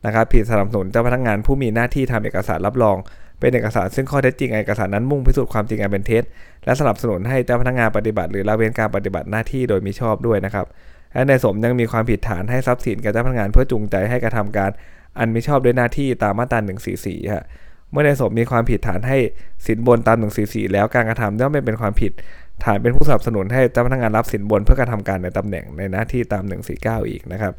Speaker 1: นะครับผิดสนับสนุนเจ้าพนักงานผู้มีหน้าที่ทำเอกสารรับรอง เป็นเอกสารซึ่งข้อเท็จจริงเอกสารนั้นมุ่งพิสูจน์ความจริงอันเป็นเท็จและสนับสนุนให้เจ้าพนักงานปฏิบัติ หรือละเว้นการปฏิบัติหน้าที่โดยมิชอบด้วยนะครับและในสมยังมีความผิดฐานให้ทรัพย์สินแกับเจ้าพนักงานเพื่อจูงใจให้กระทำการอันมิชอบด้วยหน้าที่ตามมาตรา144ฮะ เมื่อในสมมีความผิดฐานให้สินบนตาม144แล้วการกระทำย่อมไม่เป็นความผิดฐานเป็นผู้สนับสนุนให้เจ้าพนักงานรับสินบนเพื่อการทำการในตำแหน่งในหน้าที่ตาม 149 อีกนะครับ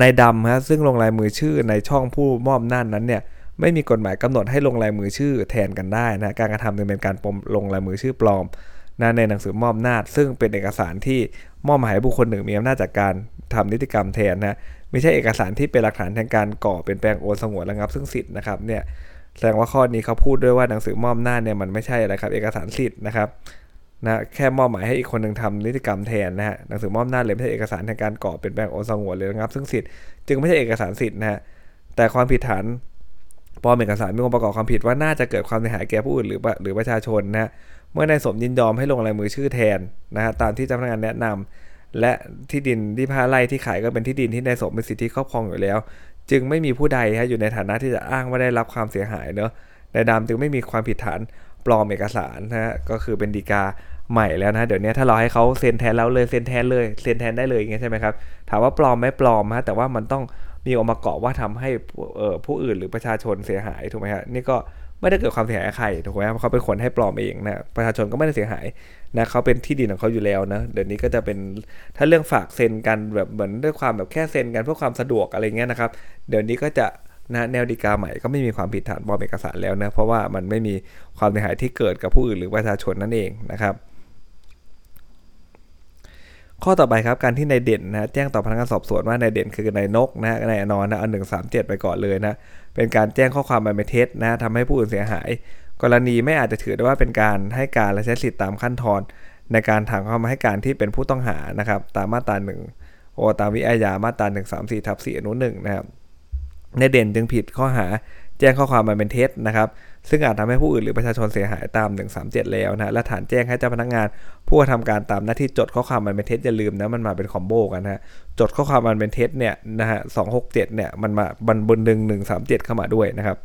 Speaker 1: นายดำฮะซึ่งลงลายมือชื่อในช่องผู้มอบหน้านั้นเนี่ยไม่มีกฎหมายกำหนดให้ลงลายมือชื่อแทนกันได้นะการกระทำจึงเป็นการปมลงลายมือชื่อปลอมนะในหนังสือมอบอำนาจซึ่งเป็นเอกสารที่มอบหมายให้บุคคลหนึ่งมีอำนาจจากการทำนิติกรรมแทนนะ ไม่ใช่เอกสารที่เป็นหลักฐานทางการก่อเปลี่ยนแปลงโอนสงวนระงับซึ่งสิทธิ์นะครับเนี่ยแสดงว่าข้อนี้เขาพูดด้วยว่าหนังสือมอบอำนาเนี่ยมันไม่ใช่อะไรครับเอกสารสิทธิ์นะครับนะแค่มอบหมายให้อีกคนหนึ่งทำนิติกรรมแทนนะฮะหนังสือมอบอำนาเลยไม่ใช่เอกสารทางการก่อเปลี่ยนแปลงโอนสงวนหรือระงับซึ่งสิทธิ์จึงไม่ใช่เอกสารสิทธิ์นะฮะแต่ความผิดฐานปลอมเอกสารมีองค์ประกอบความผิดว่าน่าจะเกิดความเสียหายแก่ผู้อื่นหรือหรือประชาชนนะเมื่อนายสมยินยอมให้ลงลายมือชื่อแทนนะฮะตามที่เจ้าพนักงานแนะนำ และที่ดินที่พาไร่ที่ขายก็เป็นที่ดินที่นายสมมีสิทธิครอบครองอยู่แล้ว จึงไม่มีผู้ใดฮะอยู่ในฐานะที่จะอ้างว่าได้รับความเสียหายเนอะนายดำจึงไม่มีความผิดฐานปลอมเอกสารนะฮะก็คือเป็นดีกาใหม่แล้วนะเดี๋ยวนี้ถ้าเราให้เขาเซ็นแทนแล้วเลยเซ็นแทนเลยเซ็นแทนได้เลยอย่างเงี้ยใช่ไหมครับถามว่าปลอมไหมปลอมฮะแต่ว่ามันต้องมีองค์ประกอบว่าทำให้ผู้อื่นหรือประชาชนเสียหายถูกไหมฮะนี่ก็ ไม่ได้เกิดความเสียหายใครถูกไหมเขาเป็นคนให้ปลอมเองนะประชาชนก็ไม่ได้เสียหายนะเขาเป็นที่ดินของเขาอยู่แล้วนะเดี๋ยวนี้ก็จะเป็นถ้าเรื่องฝากเซ็นกันแบบเหมือนด้วยความแบบแค่เซ็นกันเพื่อความสะดวกอะไรเงี้ยนะครับ เดี๋ยวนี้ก็จะนะแนวดีกาใหม่ก็ไม่มีความผิดฐานปลอมเอกสารแล้วนะเพราะว่ามันไม่มีความเสียหายที่เกิดกับผู้อื่นหรือประชาชนนั่นเองนะครับ ข้อต่อไปครับการที่นายเด่นนะแจ้งต่อพนักงานสอบสวนว่านายเด่นคือนายนกนะนายอนอนนะเอาหนึ่งสามเจ็ดไปก่อนเลยนะเป็นการแจ้งข้อความเป็นเท็จนะทำให้ผู้อื่นเสียหาย กรณีไม่อาจจะถือได้ว่าเป็นการให้การและใช้สิทธิตามขั้นตอน ในการถามเข้ามาให้การที่เป็นผู้ต้องหานะครับตามมาตราหนึ่งโอตามวิอาญามาตราหนึ่งสามสี่ทับสี่อนุหนึ่งนะครับในเด่นจึงผิดข้อหาแจ้งข้อความมาเป็นเท็จนะครับ ซึ่งอาจทำให้ผู้อื่นหรือประชาชนเสียหายตาม 137 แล้วนะและฐานแจ้งให้เจ้าพนักงาน ผู้กระทำการตามหน้าที่จดข้อความมันเป็นเท็จอย่าลืมนะมันมาเป็นคอมโบกันนะจดข้อความมันเป็นเท็จเนี่ยนะฮะ267เนี่ยมันมาบันบนหนึ่งหนึ่งสามเจ็ดเข้ามาด้วยนะครับ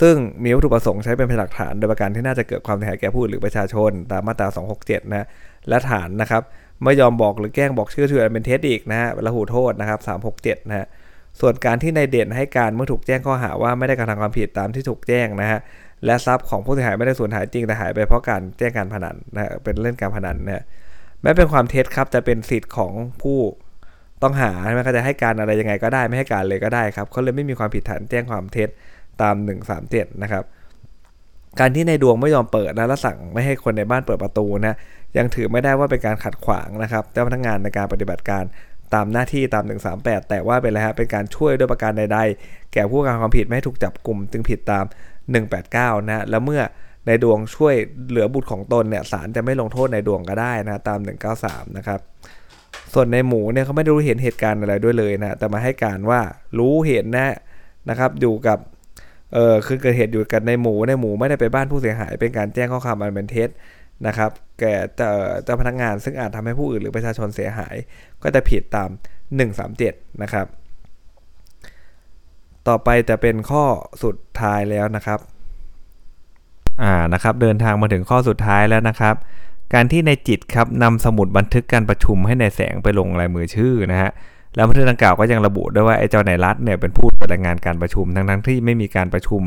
Speaker 1: ซึ่งมีวัตถุประสงค์ใช้เป็นพยานหลักฐานโดยประการที่น่าจะเกิดความเสียหายแก่ผู้หรือประชาชน ตามมาตรา 267 นะและฐานนะครับไม่ยอมบอกหรือแกล้งบอกชื่อถือเป็นเท็จอีกนะฮะระหูโทษนะครับ 367 นะฮะ ส่วนการที่นายเด่นให้การเมื่อถูกแจ้งข้อหาว่าไม่ได้กระทำความผิดตามที่ถูกแจ้งนะฮะและทรัพย์ของผู้เสียหายไม่ได้สูญหายจริงแต่หายไปเพราะการแจ้งการพนันนะเป็นเล่นการพนันนะแม้เป็นความเท็จครับจะเป็นสิทธิ์ของผู้ต้องหาใช่ไหมเขาจะให้การอะไรยังไงก็ได้ไม่ให้การเลยก็ได้ครับเขาเลยไม่มีความผิดฐานแจ้งความเท็จตาม 137 นะครับ การที่ในดวงไม่ยอมเปิดนะและสั่งไม่ให้คนในบ้านเปิดประตูนะยังถือไม่ได้ว่าเป็นการขัดขวางนะครับเจ้าพนักงานในการปฏิบัติการ ตามหน้าที่ตาม 138 แต่ว่าเป็นอะไรฮะเป็นการช่วยด้วยประการใด ๆ แก่ผู้กระทำความผิดไม่ให้ถูกจับกลุ่มจึงผิดตาม 189 นะแล้วเมื่อในดวงช่วยเหลือบุตรของตนเนี่ยศาลจะไม่ลงโทษในดวงก็ได้นะตาม 193 นะครับส่วนในหมูเนี่ยเขาไม่ได้รู้เห็นเหตุการณ์อะไรด้วยเลยนะแต่มาให้การว่ารู้เห็นนะนะครับอยู่กับเออคือเกิดเหตุอยู่กันในหมูในหมูไม่ได้ไปบ้านผู้เสียหาย เป็นการแจ้งข้อความอันเป็นเท็จ นะครับแก่เจ้าพนักงานซึ่งอาจทำให้ผู้อื่นหรือประชาชนเสียหาย ก็จะผิดตาม 137 นะครับ ต่อไปจะเป็นข้อสุดท้ายแล้วนะครับอ่านะครับเดินทางมาถึงข้อสุดท้ายแล้วนะครับ การที่ในจิตครับนำสมุดบันทึกการประชุมให้ในแสงไปลงลายมือชื่อนะฮะแล้วบันทึกดังกล่าวก็ยังระบุด้วยว่าไอ้เจ้าในรัฐเนี่ยเป็นผู้รายงานการประชุมทั้งทั้งที่ไม่มีการประชุม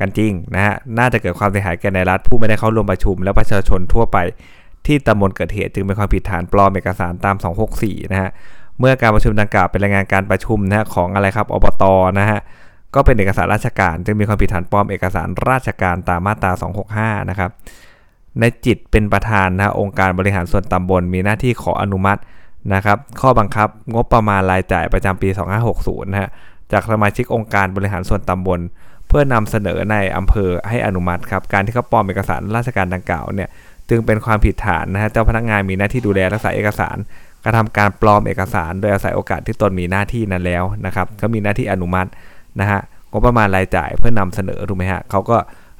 Speaker 1: กันจริงนะฮะ น่าจะเกิดความเสียหายแก่ในรัฐผู้ไม่ได้เข้าร่วมประชุม และประชาชนทั่วไปที่ตำบลเกิดเหตุจึงเป็นความผิดฐานปลอมเอกสารตาม 264 นะฮะ เมื่อการประชุมดังกล่าวเป็นรายงานการประชุมนะของอะไรครับอบตนะฮะ ก็เป็นเอกสารราชการ จึงมีความผิดฐานปลอมเอกสารราชการตามมาตรา 265 นะครับ ในจิตเป็นประธานนะองค์การบริหารส่วนตำบลมีหน้าที่ขออนุมัตินะครับข้อบังคับงบประมาณรายจ่ายประจำปี 2560 นะฮะจากสมาชิกองค์การบริหารส่วนตำบล เพื่อนำเสนอในอำเภอให้อนุมัติครับ การที่เขาปลอมเอกสารราชการดังกล่าวเนี่ยจึงเป็นความผิดฐานนะฮะเจ้าพนักงานมีหน้าที่ดูแลรักษาเอกสารกระทำการปลอมเอกสารโดยอาศัยโอกาสที่ตนมีหน้าที่นั้นแล้วนะครับก็มีหน้าที่อนุมัตินะฮะงบประมาณรายจ่ายเพื่อนำเสนอถูกไหมฮะเขาก็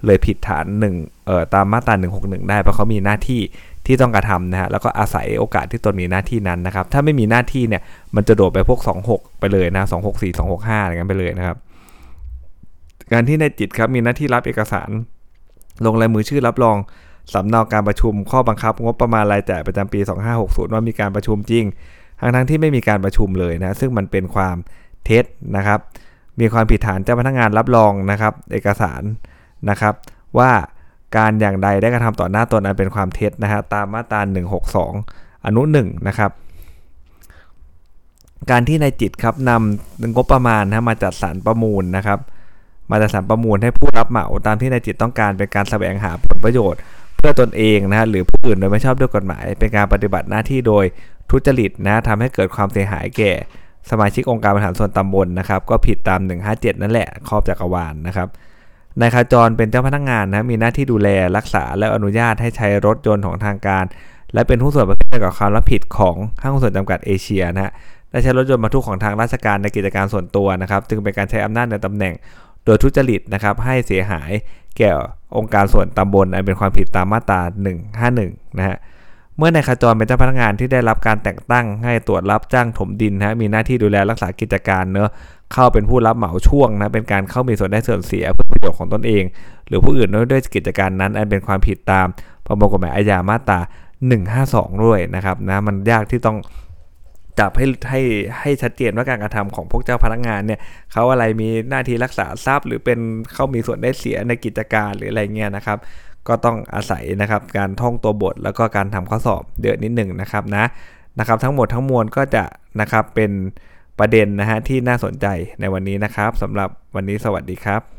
Speaker 1: เลยผิดฐานหนึ่งเอ่อตามมาตรา161 ได้เพราะเขามีหน้าที่ที่ต้องกระทำนะฮะแล้วก็อาศัยโอกาสที่ตนมีหน้าที่นั้นนะครับถ้าไม่มีหน้าที่เนี่ยมันจะโดดไปพวก 26 ไปเลยนะ264 265อะไรกันไปเลยนะครับ การที่ในจิตครับมีหน้าที่รับเอกสาร ลงลายมือชื่อรับรองสำเนาการประชุมข้อบังคับ งบประมาณรายจ่ายประจำปี 2560 ว่ามีการประชุมจริง ทั้งทั้งที่ไม่มีการประชุมเลยนะ ซึ่งมันเป็นความเท็จนะครับ มีความผิดฐานเจ้าพนักงานรับรองนะครับ เอกสารนะครับ ว่าการอย่างใดได้กระทำต่อหน้าตนอันเป็นความเท็จนะฮะตามมาตรา 162 อนุ 1 นะครับ การที่ในจิตครับนำงบประมาณนะมาจัดสรรประมูลนะครับ มาจัดสรรประมูลให้ผู้รับเหมาตามที่ในจิตต้องการเป็นการแสวงหาผลประโยชน์ เพื่อตนเองนะฮะหรือผู้อื่นโดยไม่ชอบด้วยกฎหมาย เป็นการปฏิบัติหน้าที่โดยทุจริตนะทำให้เกิดความเสียหายแก่ สมาชิกองค์การบริหารส่วนตำบลนะครับก็ผิดตาม 157 นั่นแหละครอบจักรวาลนนะครับนายขจรเป็นเจ้าพนักงานนะมีหน้าที่ดูแลรักษาและอนุญาตให้ใช้รถยนต์ของทางการ และเป็นผู้ส่วนประกอบกับความรับผิดของห้างหุ้นส่วนจำกัดเอเชียนะฮะได้ใช้รถยนต์บรรทุกของทางราชการในกิจการส่วนตัวนะครับจึงเป็นการใช้อำนาจในตำแหน่ง โดยทุจริตนะครับให้เสียหายแก่องค์การส่วนตำบลอันเป็นความผิดตามมาตรา 151 นะฮะเมื่อนายขจรเป็นเจ้าพนักงานที่ได้รับการแต่งตั้งให้ตรวจรับจ้างถมดินนะมีหน้าที่ดูแลรักษากิจการเนอะเข้าเป็นผู้รับเหมาช่วงนะเป็นการเข้ามีส่วนได้ส่วนเสียเพื่อประโยชน์ของตนเอง หรือผู้อื่นด้วยกิจการนั้น อันเป็นความผิดตามประมวลกฎหมายอาญามาตรา152 ด้วยนะครับนะมันยากที่ต้อง จับให้ให้ให้ชัดเจนว่าการกระทำของพวกเจ้าพนักงานเนี่ยเขาอะไรมีหน้าที่รักษาทรัพย์ หรือเป็นเขามีส่วนได้เสียในกิจการหรืออะไรเงี้ยนะครับ ก็ต้องอาศัยนะครับการท่องตัวบทแล้วก็การทำข้อสอบเยอะนิดหนึ่งนะครับนะนะครับทั้งหมดทั้งมวลก็จะนะครับเป็นประเด็นนะฮะที่น่าสนใจในวันนี้นะครับสำหรับวันนี้สวัสดีครับ